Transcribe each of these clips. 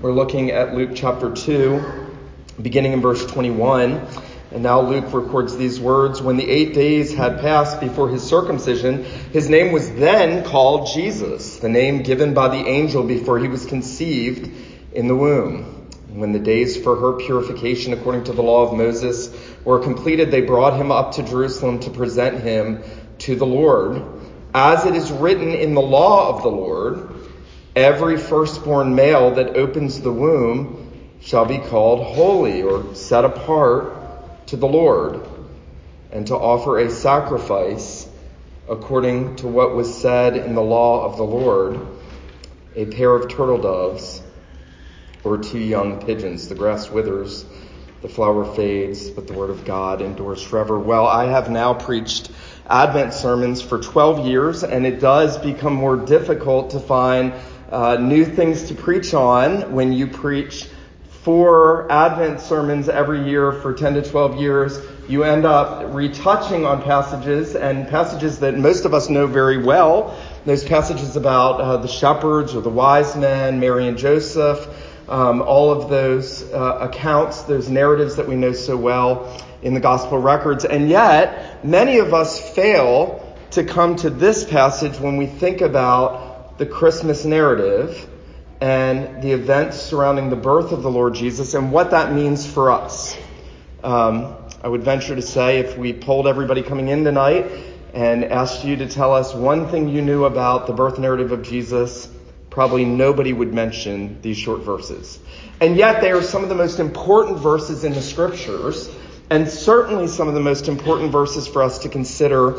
We're looking at Luke chapter 2, beginning in verse 21. And now Luke records these words When the eight days had passed before his circumcision, his name was then called Jesus, the name given by the angel before he was conceived in the womb. When the days for her purification according to the law of Moses were completed, they brought him up to Jerusalem to present him to the Lord. As it is written in the law of the Lord, Every firstborn male that opens the womb shall be called holy or set apart to the Lord, and to offer a sacrifice according to what was said in the law of the Lord a pair of turtle doves or two young pigeons. The grass withers, the flower fades, but the word of God endures forever. Well, I have now preached Advent sermons for 12 years, and it does become more difficult to find uh, new things to preach on when you preach four Advent sermons every year for 10 to 12 years. You end up retouching on passages and passages that most of us know very well. Those passages about uh, the shepherds or the wise men, Mary and Joseph, um, all of those uh, accounts, those narratives that we know so well in the gospel records. And yet, many of us fail to come to this passage when we think about the Christmas narrative and the events surrounding the birth of the Lord Jesus and what that means for us. Um, I would venture to say if we polled everybody coming in tonight and asked you to tell us one thing you knew about the birth narrative of Jesus, probably nobody would mention these short verses. And yet they are some of the most important verses in the scriptures and certainly some of the most important verses for us to consider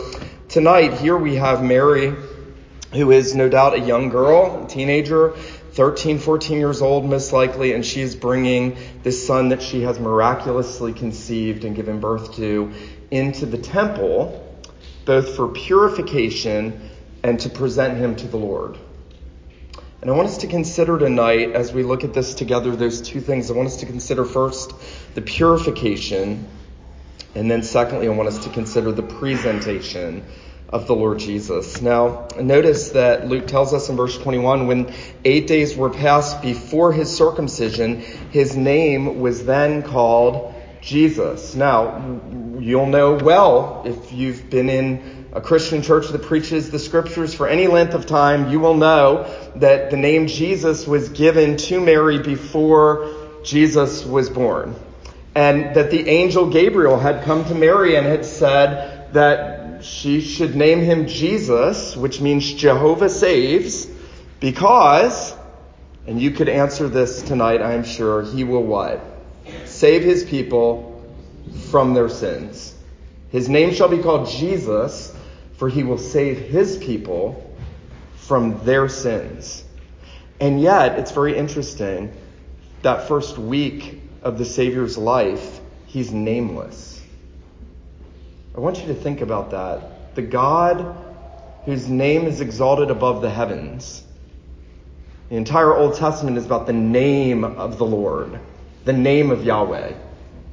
tonight. Here we have Mary who is no doubt a young girl, a teenager, 13, 14 years old most likely, and she is bringing this son that she has miraculously conceived and given birth to into the temple, both for purification and to present him to the Lord. And I want us to consider tonight, as we look at this together, those two things. I want us to consider first the purification, and then secondly, I want us to consider the presentation of the Lord Jesus. Now, notice that Luke tells us in verse 21 when eight days were passed before his circumcision, his name was then called Jesus. Now, you'll know well if you've been in a Christian church that preaches the scriptures for any length of time, you will know that the name Jesus was given to Mary before Jesus was born. And that the angel Gabriel had come to Mary and had said that she should name him Jesus, which means Jehovah saves, because, and you could answer this tonight, I'm sure, he will what? Save his people from their sins. His name shall be called Jesus, for he will save his people from their sins. And yet, it's very interesting, that first week of the Savior's life, he's nameless. I want you to think about that. The God whose name is exalted above the heavens. The entire Old Testament is about the name of the Lord, the name of Yahweh,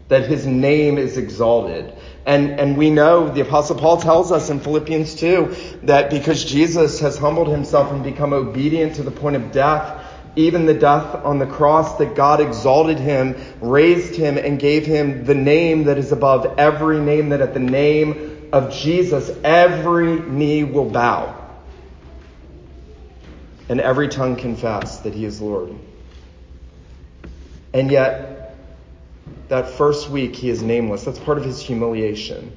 that his name is exalted. And, and we know, the apostle Paul tells us in Philippians 2, that because Jesus has humbled himself and become obedient to the point of death, even the death on the cross, that God exalted him, raised him, and gave him the name that is above every name, that at the name of Jesus, every knee will bow. And every tongue confess that he is Lord. And yet, that first week, he is nameless. That's part of his humiliation.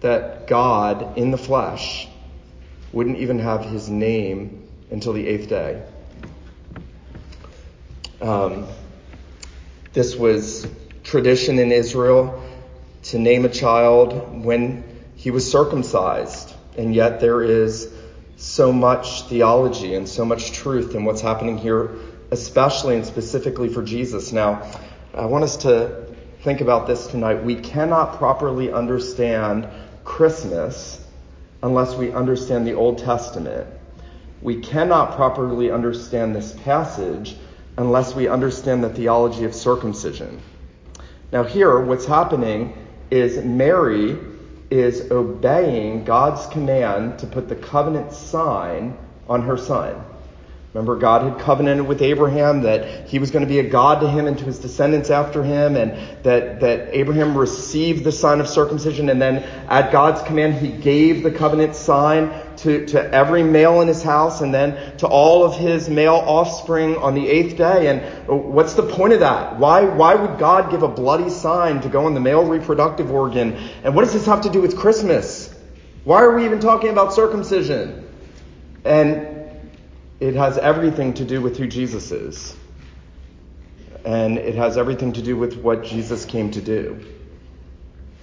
That God, in the flesh, wouldn't even have his name until the eighth day. Um, this was tradition in Israel to name a child when he was circumcised, and yet there is so much theology and so much truth in what's happening here, especially and specifically for Jesus. Now, I want us to think about this tonight. We cannot properly understand Christmas unless we understand the Old Testament. We cannot properly understand this passage unless we understand the theology of circumcision. Now, here, what's happening is Mary is obeying God's command to put the covenant sign on her son. Remember, God had covenanted with Abraham that he was going to be a God to him and to his descendants after him, and that, that Abraham received the sign of circumcision, and then at God's command, he gave the covenant sign to, to every male in his house, and then to all of his male offspring on the eighth day. And what's the point of that? Why, why would God give a bloody sign to go on the male reproductive organ? And what does this have to do with Christmas? Why are we even talking about circumcision? And it has everything to do with who Jesus is. And it has everything to do with what Jesus came to do.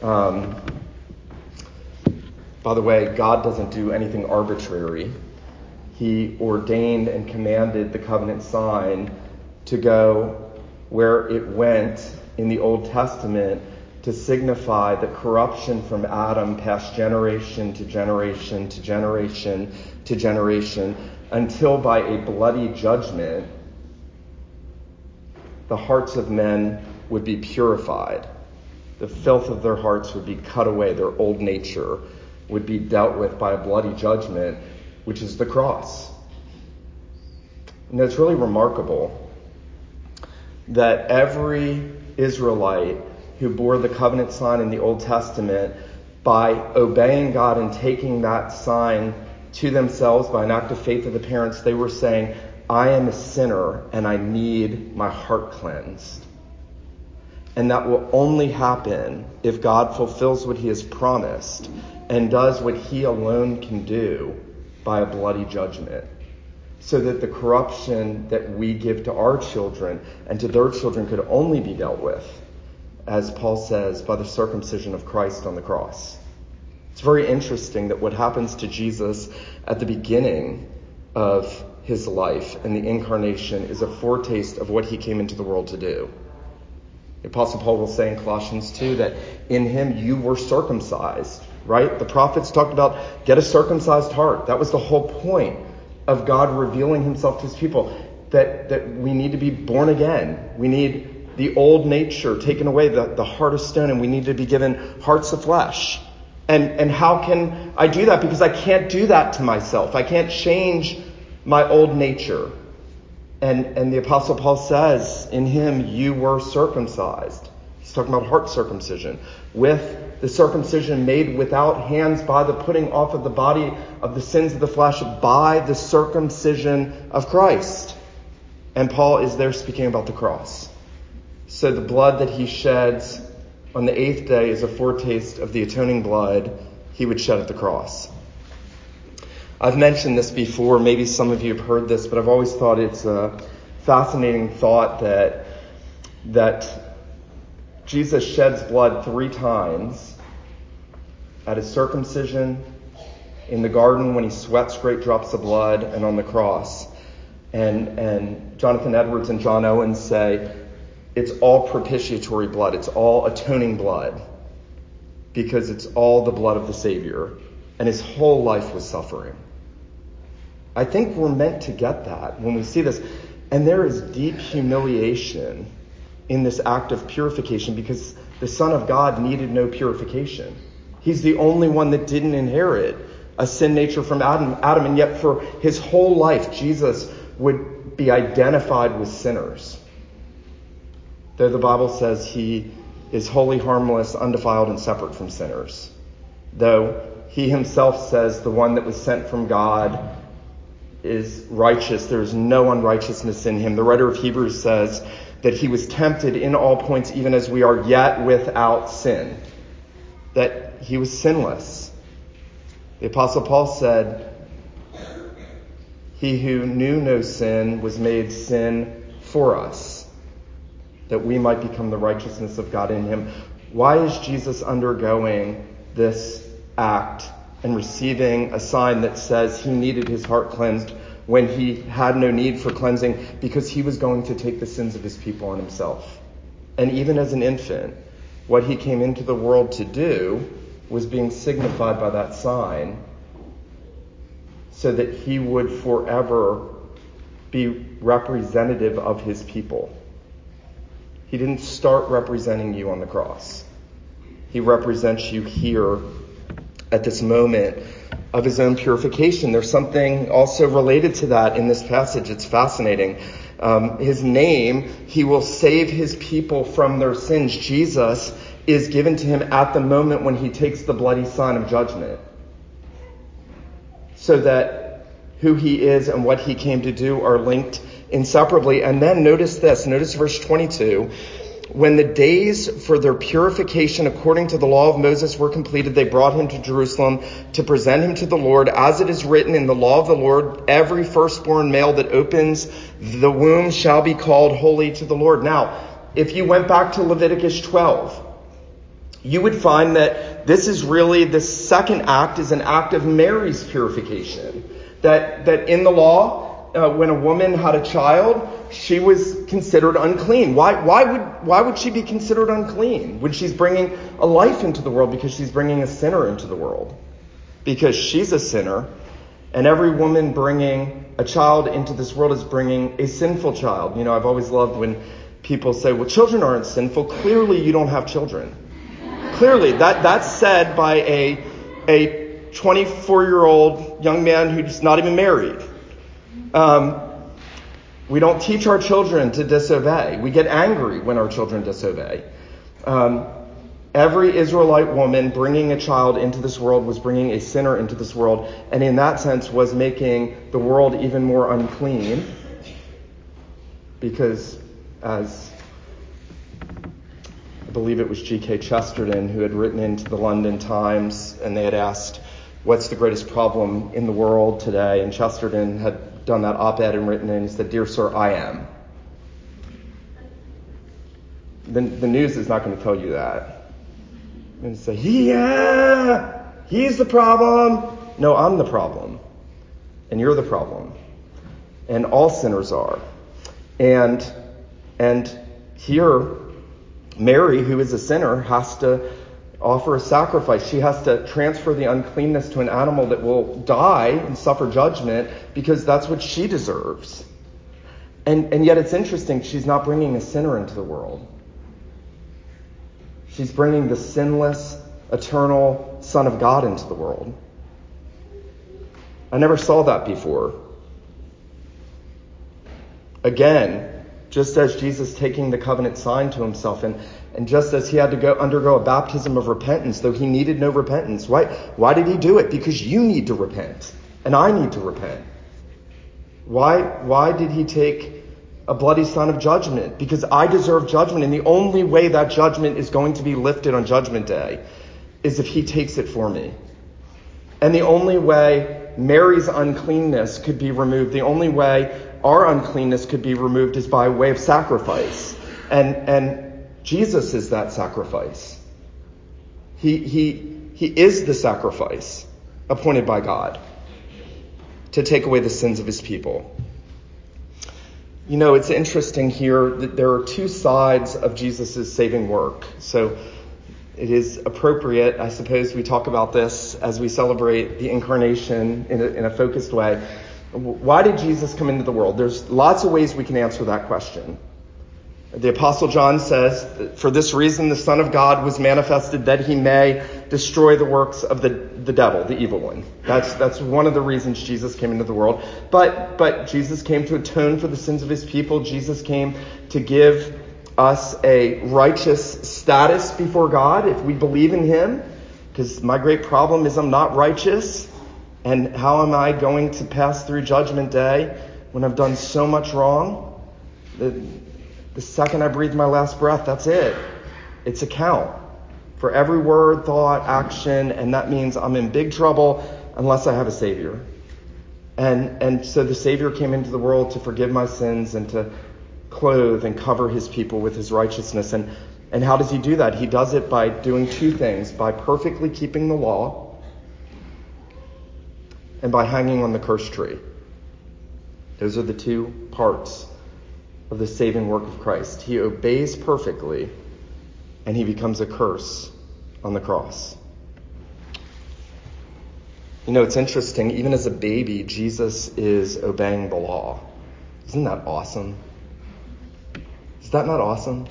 Um, by the way, God doesn't do anything arbitrary. He ordained and commanded the covenant sign to go where it went in the Old Testament to signify that corruption from Adam passed generation to generation to generation to generation until by a bloody judgment the hearts of men would be purified. The filth of their hearts would be cut away. Their old nature would be dealt with by a bloody judgment, which is the cross. And it's really remarkable that every Israelite who bore the covenant sign in the Old Testament, by obeying God and taking that sign to themselves by an act of faith of the parents, they were saying, I am a sinner and I need my heart cleansed. And that will only happen if God fulfills what he has promised and does what he alone can do by a bloody judgment. So that the corruption that we give to our children and to their children could only be dealt with, as Paul says, by the circumcision of Christ on the cross. It's very interesting that what happens to Jesus at the beginning of his life and the incarnation is a foretaste of what he came into the world to do. The Apostle Paul will say in Colossians 2 that in him you were circumcised, right? The prophets talked about get a circumcised heart. That was the whole point of God revealing himself to his people that, that we need to be born again. We need the old nature taken away, the, the heart of stone, and we need to be given hearts of flesh. And, and how can I do that? Because I can't do that to myself. I can't change my old nature. And, and the apostle Paul says, in him you were circumcised. He's talking about heart circumcision. With the circumcision made without hands by the putting off of the body of the sins of the flesh by the circumcision of Christ. And Paul is there speaking about the cross. So the blood that he sheds on the eighth day is a foretaste of the atoning blood he would shed at the cross. I've mentioned this before, maybe some of you have heard this, but I've always thought it's a fascinating thought that, that Jesus sheds blood three times at his circumcision, in the garden when he sweats great drops of blood, and on the cross. And, and Jonathan Edwards and John Owen say it's all propitiatory blood, it's all atoning blood, because it's all the blood of the Savior, and his whole life was suffering. I think we're meant to get that when we see this. And there is deep humiliation in this act of purification because the Son of God needed no purification. He's the only one that didn't inherit a sin nature from Adam, Adam, and yet for his whole life, Jesus would be identified with sinners. Though the Bible says he is holy harmless, undefiled, and separate from sinners. Though he himself says the one that was sent from God is righteous, there is no unrighteousness in him. The writer of Hebrews says that he was tempted in all points, even as we are yet without sin. That he was sinless. The apostle Paul said, he who knew no sin was made sin for us, that we might become the righteousness of God in him. Why is Jesus undergoing this act and receiving a sign that says he needed his heart cleansed when he had no need for cleansing because he was going to take the sins of his people on himself. And even as an infant, what he came into the world to do was being signified by that sign so that he would forever be representative of his people. He didn't start representing you on the cross. He represents you here at this moment of his own purification. There's something also related to that in this passage. It's fascinating. Um, his name, he will save his people from their sins. Jesus is given to him at the moment when he takes the bloody sign of judgment. So that who he is and what he came to do are linked inseparably. And then notice this, notice verse 22. When the days for their purification according to the law of Moses were completed, they brought him to Jerusalem to present him to the Lord. As it is written in the law of the Lord, every firstborn male that opens the womb shall be called holy to the Lord. Now, if you went back to Leviticus 12, you would find that this is really the second act is an act of Mary's purification. That, that in the law, uh, when a woman had a child, she was considered unclean. Why, why, would, why would she be considered unclean when she's bringing a life into the world? Because she's bringing a sinner into the world. Because she's a sinner, and every woman bringing a child into this world is bringing a sinful child. You know, I've always loved when people say, well, children aren't sinful. Clearly, you don't have children. Clearly, that, that's said by a, a 24 year old young man who's not even married. Um, we don't teach our children to disobey. We get angry when our children disobey. Um, every Israelite woman bringing a child into this world was bringing a sinner into this world, and in that sense was making the world even more unclean. Because, as I believe it was G.K. Chesterton who had written into the London Times, and they had asked, What's the greatest problem in the world today? And Chesterton had done that op-ed and written it and he said, Dear Sir, I am. The, the news is not going to tell you that. And say, yeah, he's the problem. No, I'm the problem. And you're the problem. And all sinners are. And, and here, Mary, who is a sinner, has to offer a sacrifice. She has to transfer the uncleanness to an animal that will die and suffer judgment because that's what she deserves. And, and yet it's interesting, she's not bringing a sinner into the world. She's bringing the sinless, eternal Son of God into the world. I never saw that before. Again, just as Jesus taking the covenant sign to himself and and just as he had to go undergo a baptism of repentance, though he needed no repentance, why, why did he do it? Because you need to repent, and I need to repent. Why, why did he take a bloody sign of judgment? Because I deserve judgment, and the only way that judgment is going to be lifted on judgment day is if he takes it for me. And the only way Mary's uncleanness could be removed, the only way our uncleanness could be removed is by way of sacrifice. And, and Jesus is that sacrifice. He, he, he is the sacrifice appointed by God to take away the sins of his people. You know, it's interesting here that there are two sides of Jesus' saving work. So it is appropriate, I suppose, we talk about this as we celebrate the incarnation in a, in a focused way. Why did Jesus come into the world? There's lots of ways we can answer that question. The apostle John says, for this reason the Son of God was manifested that he may destroy the works of the, the devil, the evil one. That's, that's one of the reasons Jesus came into the world. But, but Jesus came to atone for the sins of his people. Jesus came to give us a righteous status before God if we believe in him. Because my great problem is I'm not righteous. And how am I going to pass through judgment day when I've done so much wrong? The second I breathe my last breath, that's it. It's a count for every word, thought, action, and that means I'm in big trouble unless I have a Savior. And, and so the Savior came into the world to forgive my sins and to clothe and cover his people with his righteousness. And, and how does he do that? He does it by doing two things by perfectly keeping the law and by hanging on the curse tree. Those are the two parts of the saving work of Christ. He obeys perfectly and he becomes a curse on the cross. You know, it's interesting, even as a baby, Jesus is obeying the law. Isn't that awesome? Is that not awesome?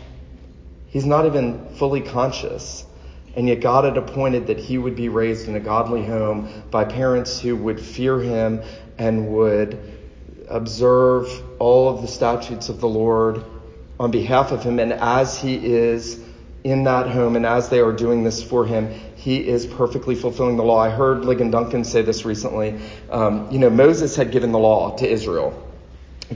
He's not even fully conscious. And yet God had appointed that he would be raised in a godly home by parents who would fear him and would observe all of the statutes of the Lord on behalf of him. And as he is in that home and as they are doing this for him, he is perfectly fulfilling the law. I heard Ligon Duncan say this recently. Um, you know, Moses had given the law to Israel.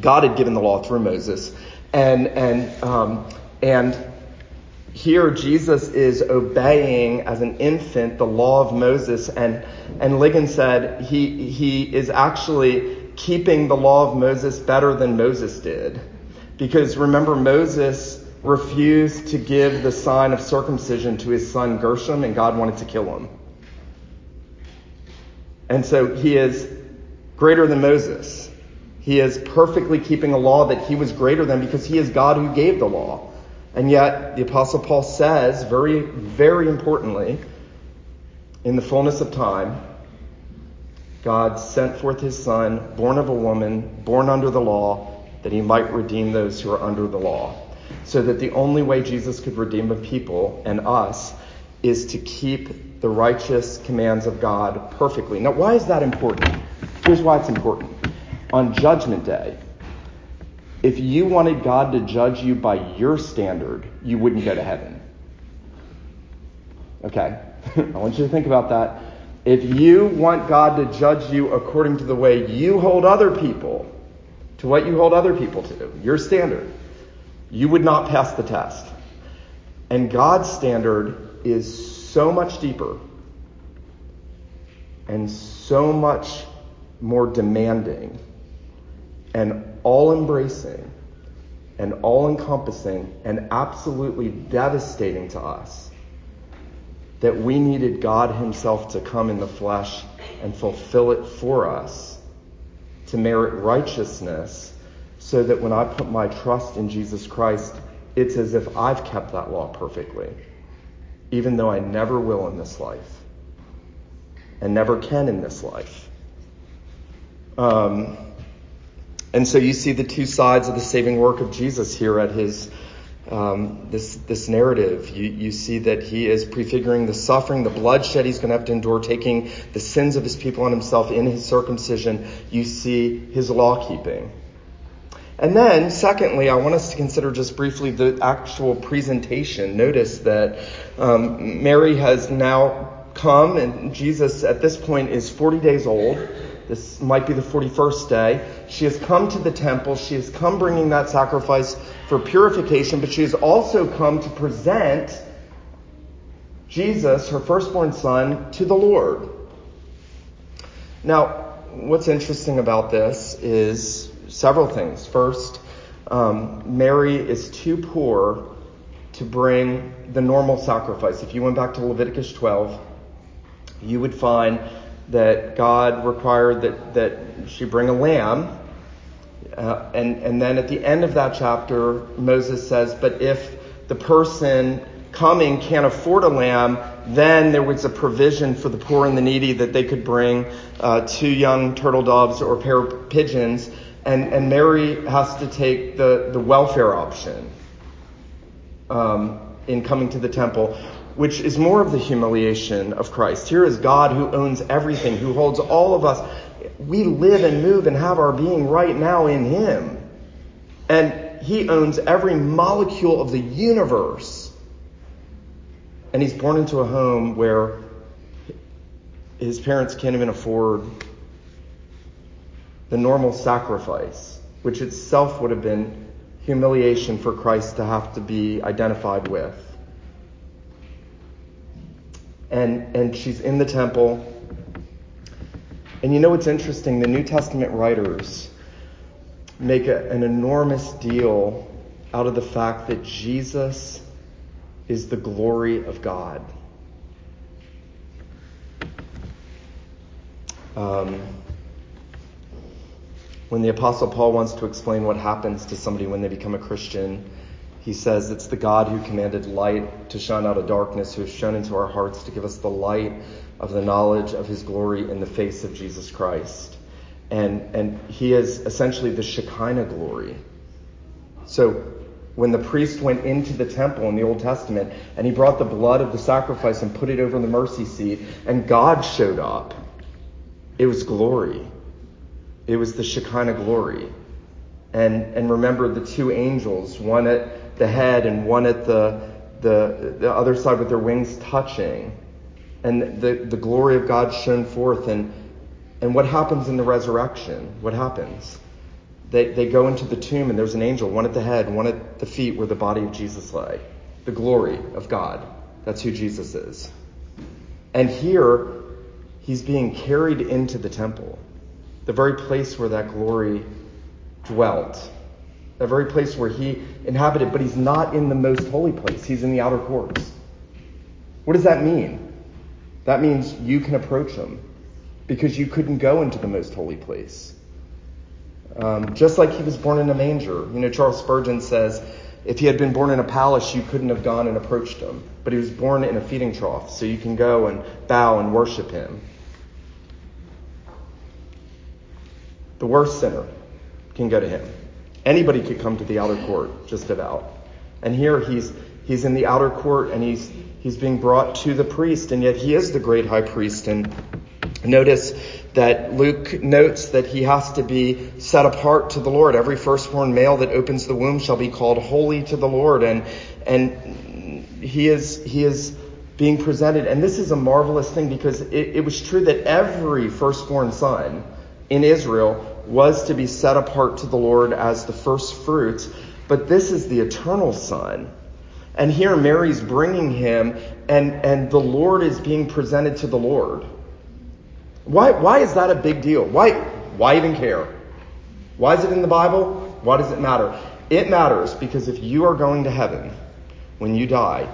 God had given the law through Moses. And, and, um, and here Jesus is obeying as an infant the law of Moses. And, and Ligon said he, he is actually keeping the law of Moses better than Moses did. Because remember, Moses refused to give the sign of circumcision to his son Gershom, and God wanted to kill him. And so he is greater than Moses. He is perfectly keeping a law that he was greater than because he is God who gave the law. And yet, the Apostle Paul says, very, very importantly, in the fullness of time, God sent forth his Son, born of a woman, born under the law, that he might redeem those who are under the law. So that the only way Jesus could redeem a people and us is to keep the righteous commands of God perfectly. Now, why is that important? Here's why it's important. On Judgment Day, if you wanted God to judge you by your standard, you wouldn't go to heaven. Okay? I want you to think about that. If you want God to judge you according to the way you hold other people, to what you hold other people to, your standard, you would not pass the test. And God's standard is so much deeper and so much more demanding and all embracing and all encompassing and absolutely devastating to us that we needed God Himself to come in the flesh and fulfill it for us to merit righteousness so that when I put my trust in Jesus Christ, it's as if I've kept that law perfectly, even though I never will in this life and never can in this life. Um, and so you see the two sides of the saving work of Jesus here at his um, this this narrative. You you see that he is prefiguring the suffering, the bloodshed he's going to have to endure, taking the sins of his people on himself in his circumcision. You see his law keeping. And then, secondly, I want us to consider just briefly the actual presentation. Notice that um, Mary has now come, and Jesus at this point is 40 days old. This might be the 41st day. She has come to the temple. She has come bringing that sacrifice for purification, but she has also come to present Jesus, her firstborn son, to the Lord. Now, what's interesting about this is several things. First, um, Mary is too poor to bring the normal sacrifice. If you went back to Leviticus 12, you would find that God required that, that she bring a lamb. Uh, and, and then at the end of that chapter, Moses says, But if the person coming can't afford a lamb, then there was a provision for the poor and the needy that they could bring uh, two young turtle doves or a pair of pigeons. And, and Mary has to take the, the welfare option um, in coming to the temple which is more of the humiliation of Christ. Here is God who owns everything, who holds all of us. We live and move and have our being right now in Him. And He owns every molecule of the universe. And He's born into a home where his parents can't even afford the normal sacrifice, which itself would have been humiliation for Christ to have to be identified with and, and she's in the temple. And you know what's interesting? The New Testament writers make a, an enormous deal out of the fact that Jesus is the glory of God. Um, when the Apostle Paul wants to explain what happens to somebody when they become a Christian, he says it's the God who commanded light to shine out of darkness, who has shone into our hearts to give us the light of the knowledge of his glory in the face of Jesus Christ. And, and he is essentially the Shekinah glory. So when the priest went into the temple in the Old Testament and he brought the blood of the sacrifice and put it over the mercy seat, and God showed up. It was glory. It was the Shekinah glory. And, and remember the two angels, one at the head and one at the, the, the other side with their wings touching. And the, the glory of God shone forth. And, and what happens in the resurrection? What happens? They, they go into the tomb and there's an angel, one at the head, one at the feet where the body of Jesus lay. The glory of God. That's who Jesus is. And here, he's being carried into the temple, the very place where that glory dwelt, the very place where he inhabited, but he's not in the most holy place. He's in the outer courts. What does that mean? That means you can approach him because you couldn't go into the most holy place. Um, just like he was born in a manger. You know, Charles Spurgeon says, if he had been born in a palace, you couldn't have gone and approached him. But he was born in a feeding trough, so you can go and bow and worship him. The worst sinner can go to him. Anybody could come to the outer court, just about. And here he's he's in the outer court and he's he's being brought to the priest, and yet he is the great high priest. And notice that Luke notes that he has to be set apart to the Lord. Every firstborn male that opens the womb shall be called holy to the Lord. And, and he is, he is being presented. And this is a marvelous thing because it, it was true that every firstborn son in Israel was to be set apart to the Lord as the first fruits. But this is the eternal son. And here Mary's bringing him and, and the Lord is being presented to the Lord. Why, why is that a big deal? Why, why even care? Why is it in the Bible? Why does it matter? It matters because if you are going to heaven when you die,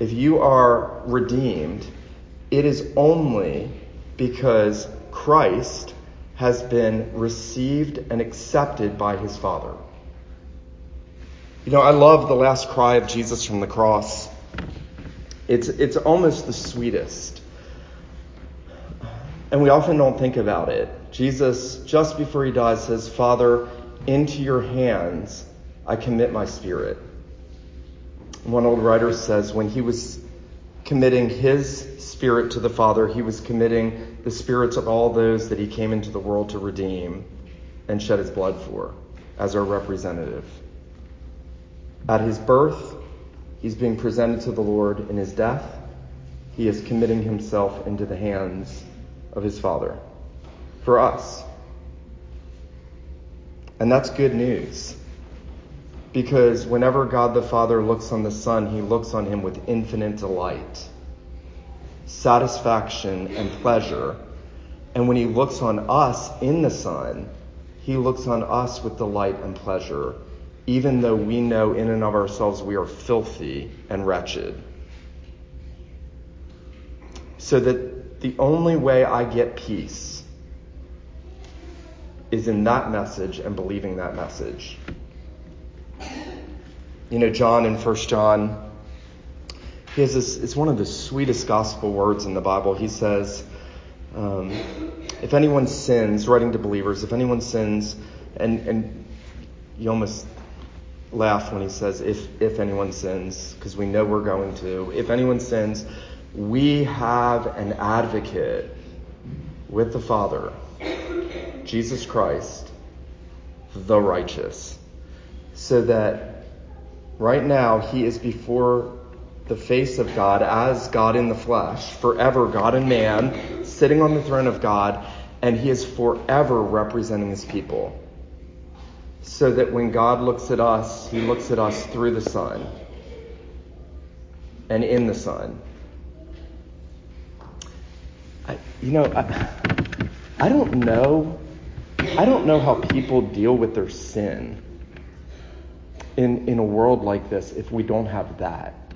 if you are redeemed, it is only because Christ has been received and accepted by his Father. You know, I love the last cry of Jesus from the cross. It's, it's almost the sweetest. And we often don't think about it. Jesus, just before he dies, says, Father, into your hands I commit my spirit. One old writer says when he was committing his spirit to the Father, he was committing the spirits of all those that he came into the world to redeem and shed his blood for as our representative. At his birth, he's being presented to the Lord in his death. He is committing himself into the hands of his Father for us. And that's good news. Because whenever God the Father looks on the Son, he looks on him with infinite delight, satisfaction, and pleasure. And when he looks on us in the Son, he looks on us with delight and pleasure, even though we know in and of ourselves we are filthy and wretched. So that the only way I get peace is in that message and believing that message. You know, John in 1 John, he has this, it's one of the sweetest gospel words in the Bible. He says, um, if anyone sins, writing to believers, if anyone sins, and, and you almost laugh when he says, if, if anyone sins, because we know we're going to. If anyone sins, we have an advocate with the Father, Jesus Christ, the righteous. So that right now he is before the face of God as God in the flesh, forever God and man, sitting on the throne of God, and he is forever representing his people. So that when God looks at us, he looks at us through the Son and in the Son. You know, I, I don't know. I don't know how people deal with their sin in, in a world like this if we don't have that.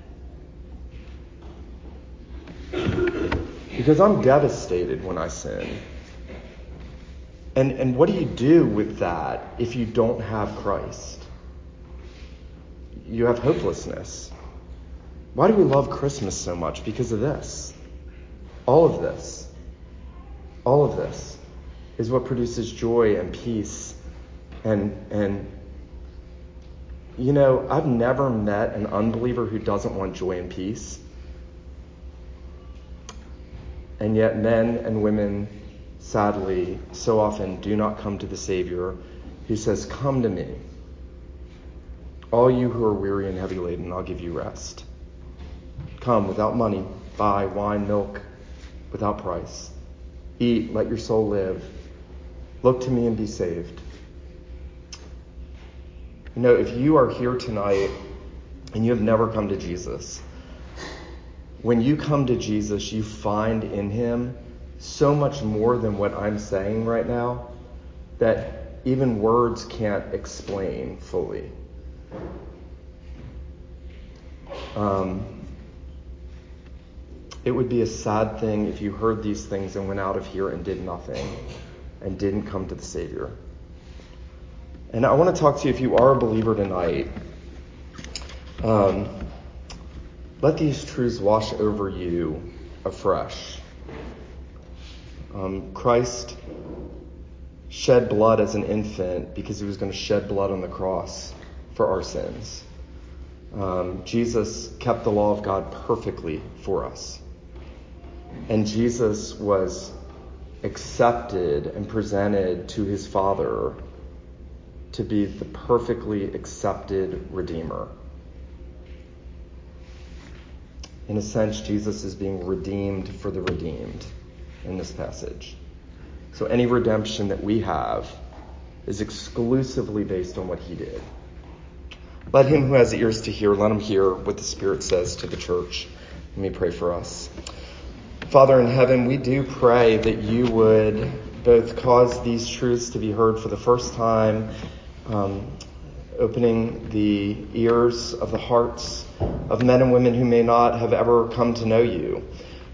Because I'm devastated when I sin. And, and what do you do with that if you don't have Christ? You have hopelessness. Why do we love Christmas so much? Because of this. All of this. All of this is what produces joy and peace and, and You know, I've never met an unbeliever who doesn't want joy and peace. And yet, men and women, sadly, so often do not come to the Savior who says, Come to me. All you who are weary and heavy laden, I'll give you rest. Come without money, buy wine, milk, without price. Eat, let your soul live. Look to me and be saved. You know, if you are here tonight and you have never come to Jesus, when you come to Jesus, you find in him so much more than what I'm saying right now that even words can't explain fully. Um, it would be a sad thing if you heard these things and went out of here and did nothing and didn't come to the Savior. And I want to talk to you if you are a believer tonight. Um, let these truths wash over you afresh. Um, Christ shed blood as an infant because he was going to shed blood on the cross for our sins. Um, Jesus kept the law of God perfectly for us. And Jesus was accepted and presented to his Father to be the perfectly accepted Redeemer. In a sense, Jesus is being redeemed for the redeemed in this passage. So any redemption that we have is exclusively based on what he did. Let him who has ears to hear, let him hear what the Spirit says to the church. Let me pray for us. Father in heaven, we do pray that you would both cause these truths to be heard for the first time um, opening the ears of the hearts of men and women who may not have ever come to know you.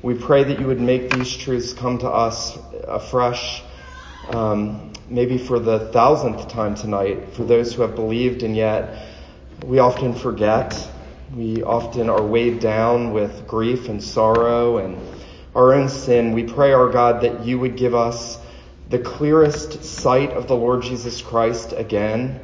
We pray that you would make these truths come to us afresh, um, maybe for the thousandth time tonight, for those who have believed and yet we often forget. We often are weighed down with grief and sorrow and our own sin. We pray, our God, that you would give us the clearest sight of the Lord Jesus Christ again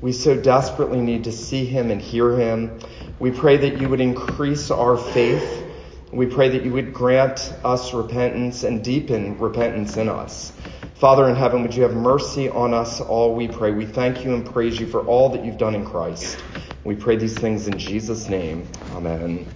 we so desperately need to see him and hear him. We pray that you would increase our faith. We pray that you would grant us repentance and deepen repentance in us. Father in heaven, would you have mercy on us all, we pray. We thank you and praise you for all that you've done in Christ. We pray these things in Jesus' name. Amen.